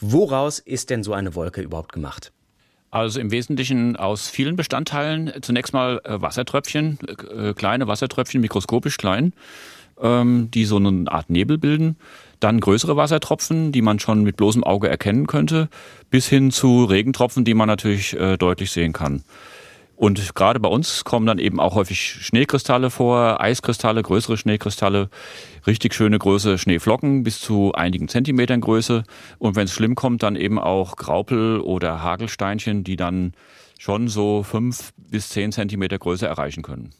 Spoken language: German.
Woraus ist denn so eine Wolke überhaupt gemacht? Also im Wesentlichen aus vielen Bestandteilen. Zunächst mal äh, Wassertröpfchen, äh, kleine Wassertröpfchen, mikroskopisch klein, ähm, die so eine Art Nebel bilden. Dann größere Wassertropfen, die man schon mit bloßem Auge erkennen könnte, bis hin zu Regentropfen, die man natürlich äh, deutlich sehen kann. Und gerade bei uns kommen dann eben auch häufig Schneekristalle vor, Eiskristalle, größere Schneekristalle, richtig schöne große Schneeflocken bis zu einigen Zentimetern Größe. Und wenn es schlimm kommt, dann eben auch Graupel oder Hagelsteinchen, die dann schon so fünf bis zehn Zentimeter Größe erreichen können.